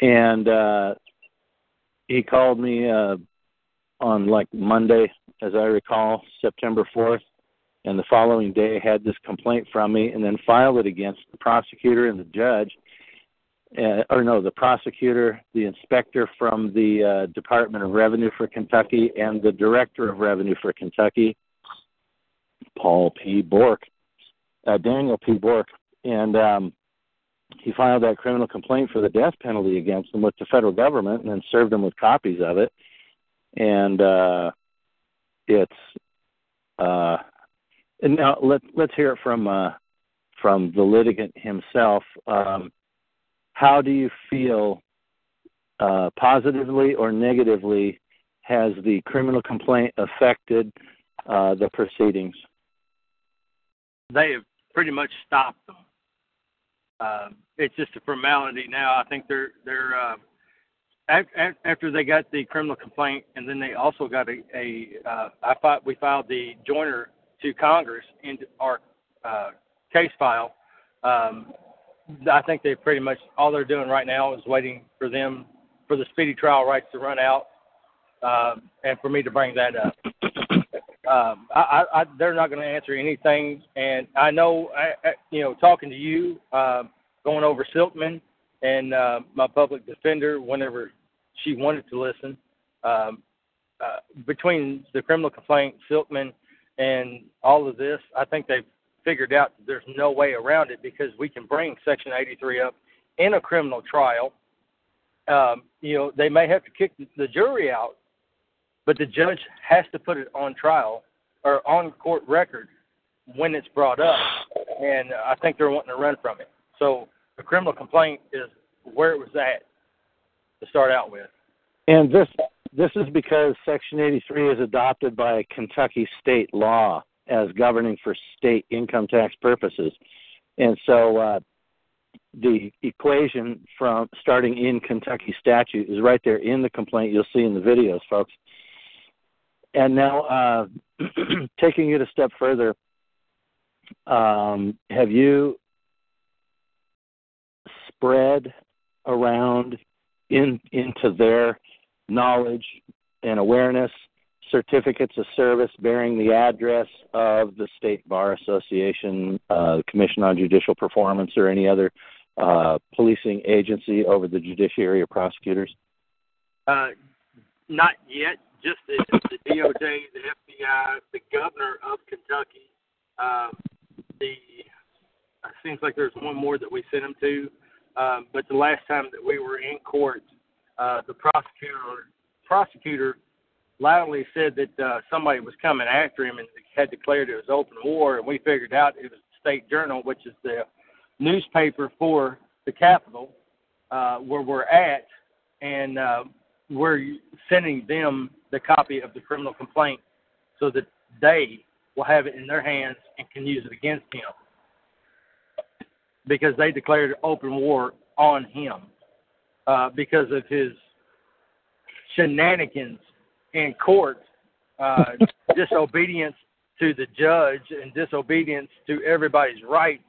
[SPEAKER 6] And uh, he called me uh, on like Monday, as I recall, September 4th, and the following day had this complaint from me and then filed it against the prosecutor and the judge uh, or no, the prosecutor, the inspector from the uh, Department of Revenue for Kentucky, and the director of Revenue for Kentucky, Paul P. Bork, uh, Daniel P. Bork, and um, he filed that criminal complaint for the death penalty against them with the federal government, and then served them with copies of it. And uh, it's uh, and now let let's hear it from uh, from the litigant himself. Um, how do you feel uh, positively or negatively has the criminal complaint affected uh, the proceedings?
[SPEAKER 8] They have pretty much stopped them. uh, it's just a formality now. I think they're they're uh, after they got the criminal complaint, and then they also got a, a uh, I thought we filed the joinder to Congress into our uh, case file. Um, I think they pretty much all they're doing right now is waiting for them for the speedy trial rights to run out, um, and for me to bring that up. Um, I, I, they're not going to answer anything, and I know, I, you know, talking to you, uh, going over Silkman and uh, my public defender whenever she wanted to listen. Um, uh, between the criminal complaint, Silkman, and all of this, I think they've figured out that there's no way around it because we can bring Section 83 up in a criminal trial. Um, you know, they may have to kick the jury out, but the judge has to put it on trial or on court record when it's brought up, and I think they're wanting to run from it. So the criminal complaint is where it was at to start out with.
[SPEAKER 6] And this this is because Section 83 is adopted by Kentucky state law as governing for state income tax purposes, and so uh, the equation from starting in Kentucky statute is right there in the complaint. You'll see in the videos, folks. And now, uh, taking it a step further, um, have you spread around in into their knowledge and awareness certificates of service bearing the address of the State Bar Association, uh, Commission on Judicial Performance, or any other uh, policing agency over the judiciary or prosecutors?
[SPEAKER 8] Uh, not yet. Just the, the DOJ, the FBI, the governor of Kentucky. Um, the it seems like there's one more that we sent them to. Um, but the last time that we were in court, uh, the prosecutor prosecutor loudly said that uh, somebody was coming after him and had declared it was open war. And we figured out it was the State Journal, which is the newspaper for the Capitol, uh, where we're at, and uh, we're sending them the copy of the criminal complaint so that they will have it in their hands and can use it against him because they declared open war on him uh, because of his shenanigans in court, uh, disobedience to the judge, and disobedience to everybody's rights.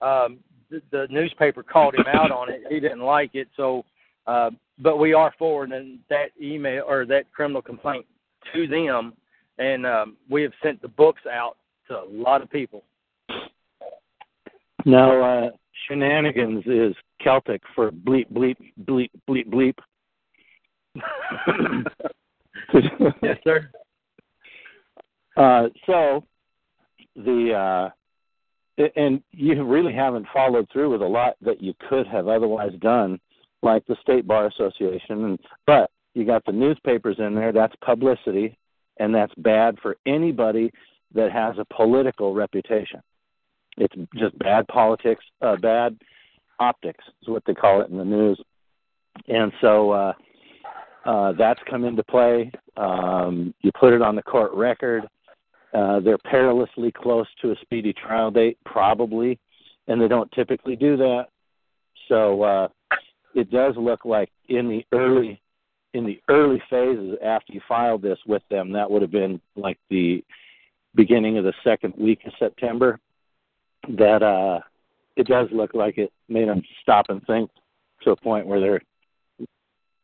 [SPEAKER 8] Um, the, the newspaper called him out on it. He didn't like it, so. Uh, but we are forwarding that email or that criminal complaint to them, and um, we have sent the books out to a lot of people.
[SPEAKER 6] Now, uh, shenanigans is Celtic for bleep, bleep, bleep, bleep, bleep.
[SPEAKER 8] yes, sir.
[SPEAKER 6] Uh, so the uh, and you really haven't followed through with a lot that you could have otherwise done, like the state bar association. And but you got the newspapers in there. That's publicity, and that's bad for anybody that has a political reputation. It's just bad politics, uh, bad optics is what they call it in the news. And so uh, uh, that's come into play. Um, you put it on the court record. Uh, they're perilously close to a speedy trial date, probably, and they don't typically do that. So uh, it does look like in the early in the early phases after you filed this with them, that would have been like the beginning of the second week of September. That uh, it does look like it made them stop and think to a point where they're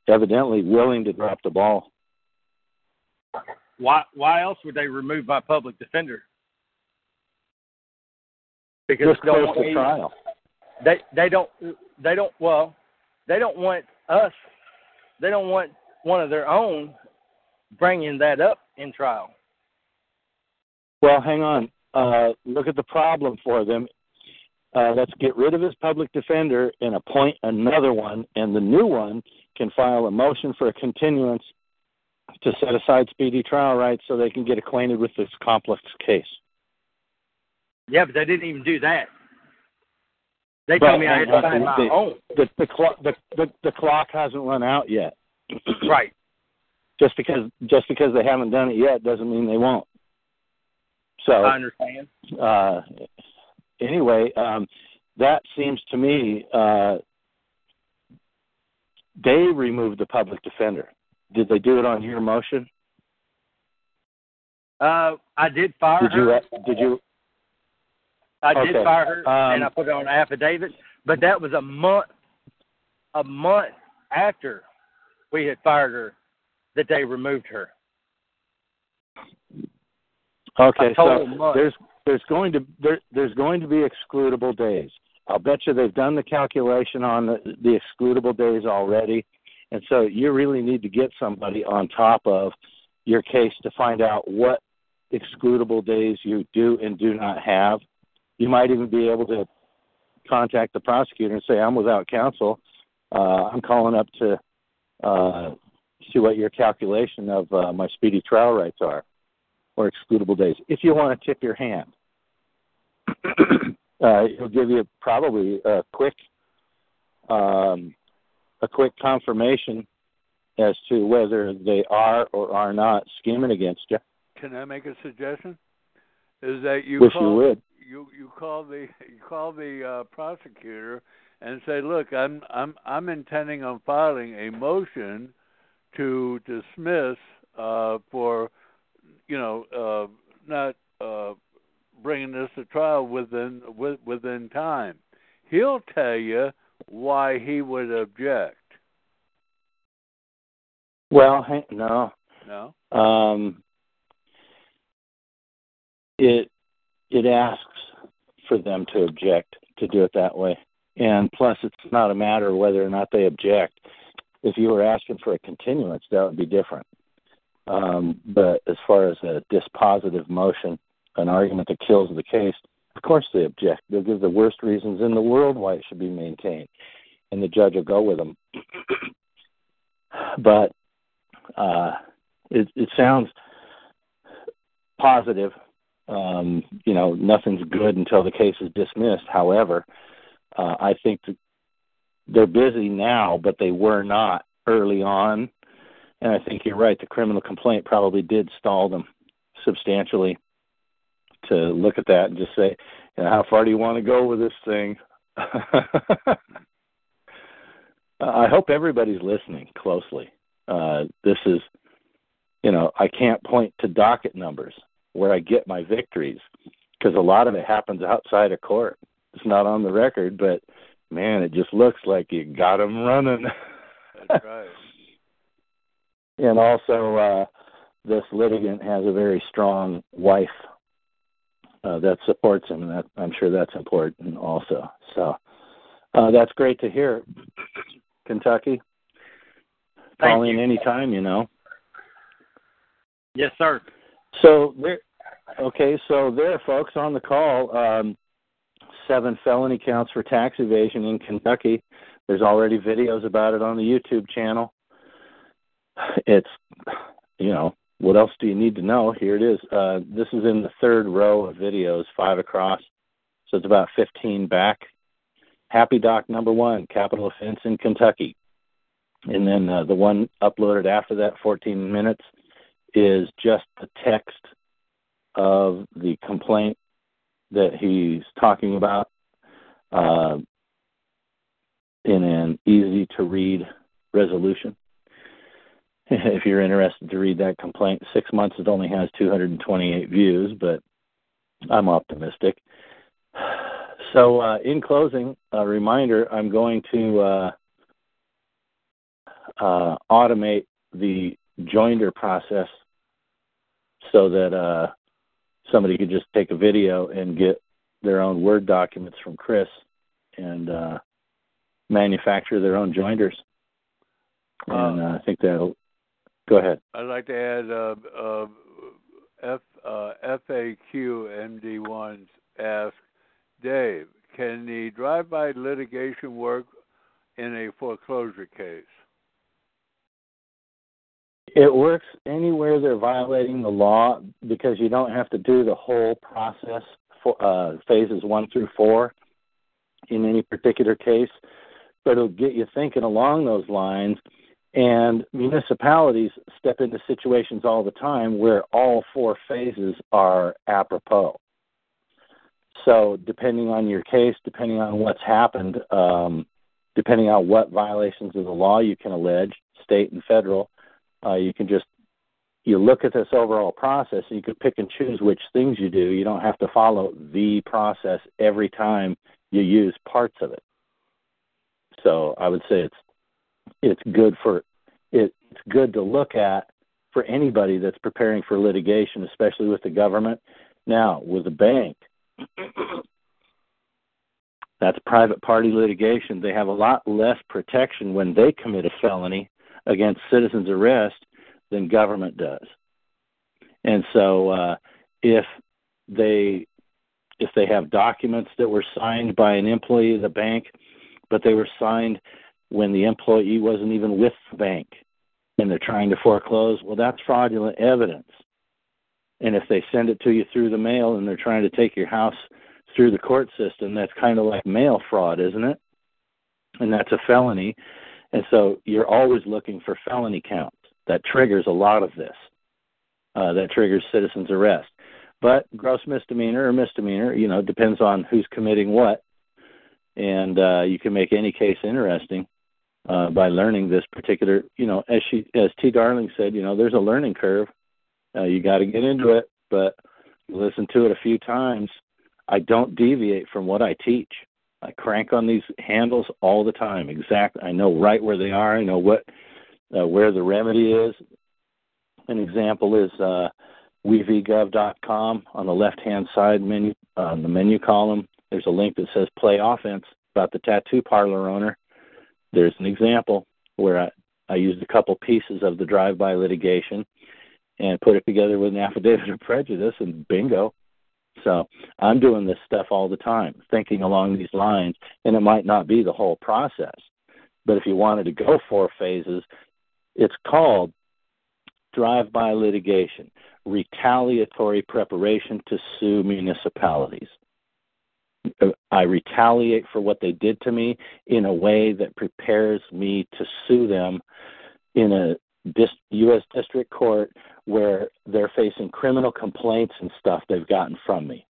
[SPEAKER 6] evidently willing to drop the ball.
[SPEAKER 8] Why? Why else would they remove my public defender? Because
[SPEAKER 6] Just close to trial.
[SPEAKER 8] They they don't they don't well they don't want us they don't want one of their own bringing that up in trial.
[SPEAKER 6] Well, hang on. Uh, look at the problem for them. Uh, let's get rid of his public defender and appoint another one, and the new one can file a motion for a continuance to set aside speedy trial rights so they can get acquainted with this complex case.
[SPEAKER 8] Yeah, but they didn't even do that. They told me I had to find my
[SPEAKER 6] the,
[SPEAKER 8] own.
[SPEAKER 6] The, the, clock, the, the, the clock hasn't run out yet.
[SPEAKER 8] right.
[SPEAKER 6] Just because just because they haven't done it yet doesn't mean they won't. So
[SPEAKER 8] I understand.
[SPEAKER 6] Uh, anyway, um, that seems to me uh, they removed the public defender. Did they do it on your motion?
[SPEAKER 8] Uh, I did fire
[SPEAKER 6] Did you?
[SPEAKER 8] her.
[SPEAKER 6] Did you?
[SPEAKER 8] I did fire her,
[SPEAKER 6] Um,
[SPEAKER 8] and I put it on an affidavit. But that was a month, a month after we had fired her, that they removed her.
[SPEAKER 6] Okay, so
[SPEAKER 8] month.
[SPEAKER 6] there's there's going to there, there's going to be excludable days. I'll bet you they've done the calculation on the, the excludable days already, and so you really need to get somebody on top of your case to find out what excludable days you do and do not have. You might even be able to contact the prosecutor and say, "I'm without counsel. Uh, I'm calling up to uh, see what your calculation of uh, my speedy trial rights are." Or excludable days. If you want to tip your hand, uh, it'll give you probably a quick, um, a quick confirmation as to whether they are or are not scheming against you.
[SPEAKER 4] Can I make a suggestion? Is that you
[SPEAKER 6] Wish
[SPEAKER 4] call
[SPEAKER 6] you would.
[SPEAKER 4] you you call the you call the uh, prosecutor and say, look, I'm I'm I'm intending on filing a motion to dismiss uh, for you know uh, not uh, bringing this to trial within with, within time. He'll tell you why he would object.
[SPEAKER 6] Well, no,
[SPEAKER 4] No.
[SPEAKER 6] um, it it asks for them to object to do it that way, and plus, it's not a matter of whether or not they object. If you were asking for a continuance, that would be different. Um, but as far as a dispositive motion, an argument that kills the case, of course they object. They'll give the worst reasons in the world why it should be maintained, and the judge will go with them. but uh, it, it sounds positive. Um, you know, nothing's good until the case is dismissed. However, uh, I think they're busy now, but they were not early on. And I think you're right. The criminal complaint probably did stall them substantially to look at that and just say, you know, how far do you want to go with this thing? I hope everybody's listening closely. Uh, this is, you know, I can't point to docket numbers where I get my victories because a lot of it happens outside of court. It's not on the record, but man, it just looks like you got them running.
[SPEAKER 4] That's right.
[SPEAKER 6] and also, uh, this litigant has a very strong wife uh, that supports him, and that, I'm sure that's important also. So uh, that's great to hear. Kentucky,
[SPEAKER 8] Thank
[SPEAKER 6] call in
[SPEAKER 8] you.
[SPEAKER 6] anytime, you know.
[SPEAKER 8] Yes, sir.
[SPEAKER 6] So there, okay, so there, folks, on the call, um, seven felony counts for tax evasion in Kentucky. There's already videos about it on the YouTube channel. It's, you know, what else do you need to know? Here it is. Uh, this is in the third row of videos, five across. So it's about 15 back. Happy Doc number one, capital offense in Kentucky. And then uh, the one uploaded after that, 14 minutes, is just the text of the complaint that he's talking about uh, in an easy to read resolution. If you're interested to read that complaint, six months it only has 228 views, but I'm optimistic. So, uh, in closing, a reminder I'm going to uh, uh, automate the joinder process so that uh, somebody could just take a video and get their own Word documents from Chris and uh, manufacture their own joinders. And uh, I think that'll go ahead.
[SPEAKER 4] I'd like to add uh, uh, F, uh, FAQ MD1s ask Dave, can the drive-by litigation work in a foreclosure case?
[SPEAKER 6] It works anywhere they're violating the law because you don't have to do the whole process for uh, phases one through four in any particular case, but it'll get you thinking along those lines. And municipalities step into situations all the time where all four phases are apropos. so depending on your case, depending on what's happened, um, depending on what violations of the law you can allege, state and federal, uh, you can just you look at this overall process and you can pick and choose which things you do. You don't have to follow the process every time you use parts of it. So I would say it's it's good for it, it's good to look at for anybody that's preparing for litigation, especially with the government. Now, with a bank, that's private party litigation. They have a lot less protection when they commit a felony against citizens' arrest than government does. And so, uh, if they if they have documents that were signed by an employee of the bank, but they were signed when the employee wasn't even with the bank, and they're trying to foreclose, well, that's fraudulent evidence. And if they send it to you through the mail and they're trying to take your house through the court system, that's kind of like mail fraud, isn't it? And that's a felony. And so you're always looking for felony counts. That triggers a lot of this. Uh, that triggers citizen's arrest. But gross misdemeanor or misdemeanor, you know, depends on who's committing what. And uh, you can make any case interesting uh, by learning this particular, you know, as she, as T. Darling said, you know, there's a learning curve. Uh, you got to get into it, but listen to it a few times. I don't deviate from what I teach. I crank on these handles all the time. Exact. I know right where they are. I know what uh, where the remedy is. An example is uh, wevgov.com. On the left-hand side menu, on the menu column, there's a link that says "Play Offense" about the tattoo parlor owner. There's an example where I, I used a couple pieces of the drive-by litigation and put it together with an affidavit of prejudice, and bingo. So I'm doing this stuff all the time, thinking along these lines, and it might not be the whole process. But if you wanted to go four phases, it's called drive by litigation, retaliatory preparation to sue municipalities. I retaliate for what they did to me in a way that prepares me to sue them in a U.S. district court where they're facing criminal complaints and stuff they've gotten from me.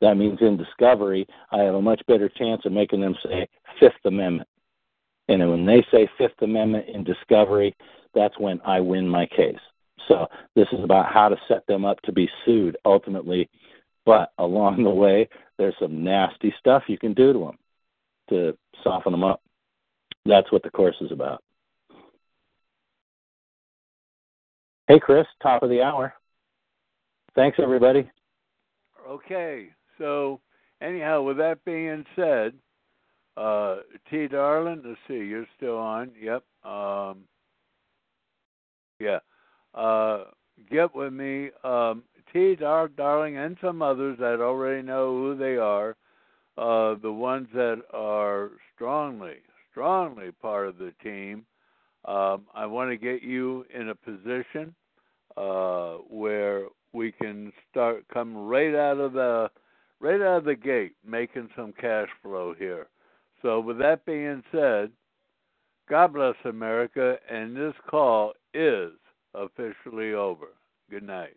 [SPEAKER 6] That means in discovery, I have a much better chance of making them say Fifth Amendment. And when they say Fifth Amendment in discovery, that's when I win my case. So this is about how to set them up to be sued ultimately. But along the way, there's some nasty stuff you can do to them to soften them up. That's what the course is about. Hey, Chris, top of the hour. Thanks, everybody.
[SPEAKER 4] Okay, so anyhow, with that being said, uh, T. Darling, let's see, you're still on. Yep. Um, yeah. Uh, get with me. Um, T. our Darling and some others that already know who they are, uh, the ones that are strongly, strongly part of the team um, I want to get you in a position uh, where we can start come right out of the right out of the gate making some cash flow here. So with that being said, God bless America, and this call is officially over. Good night.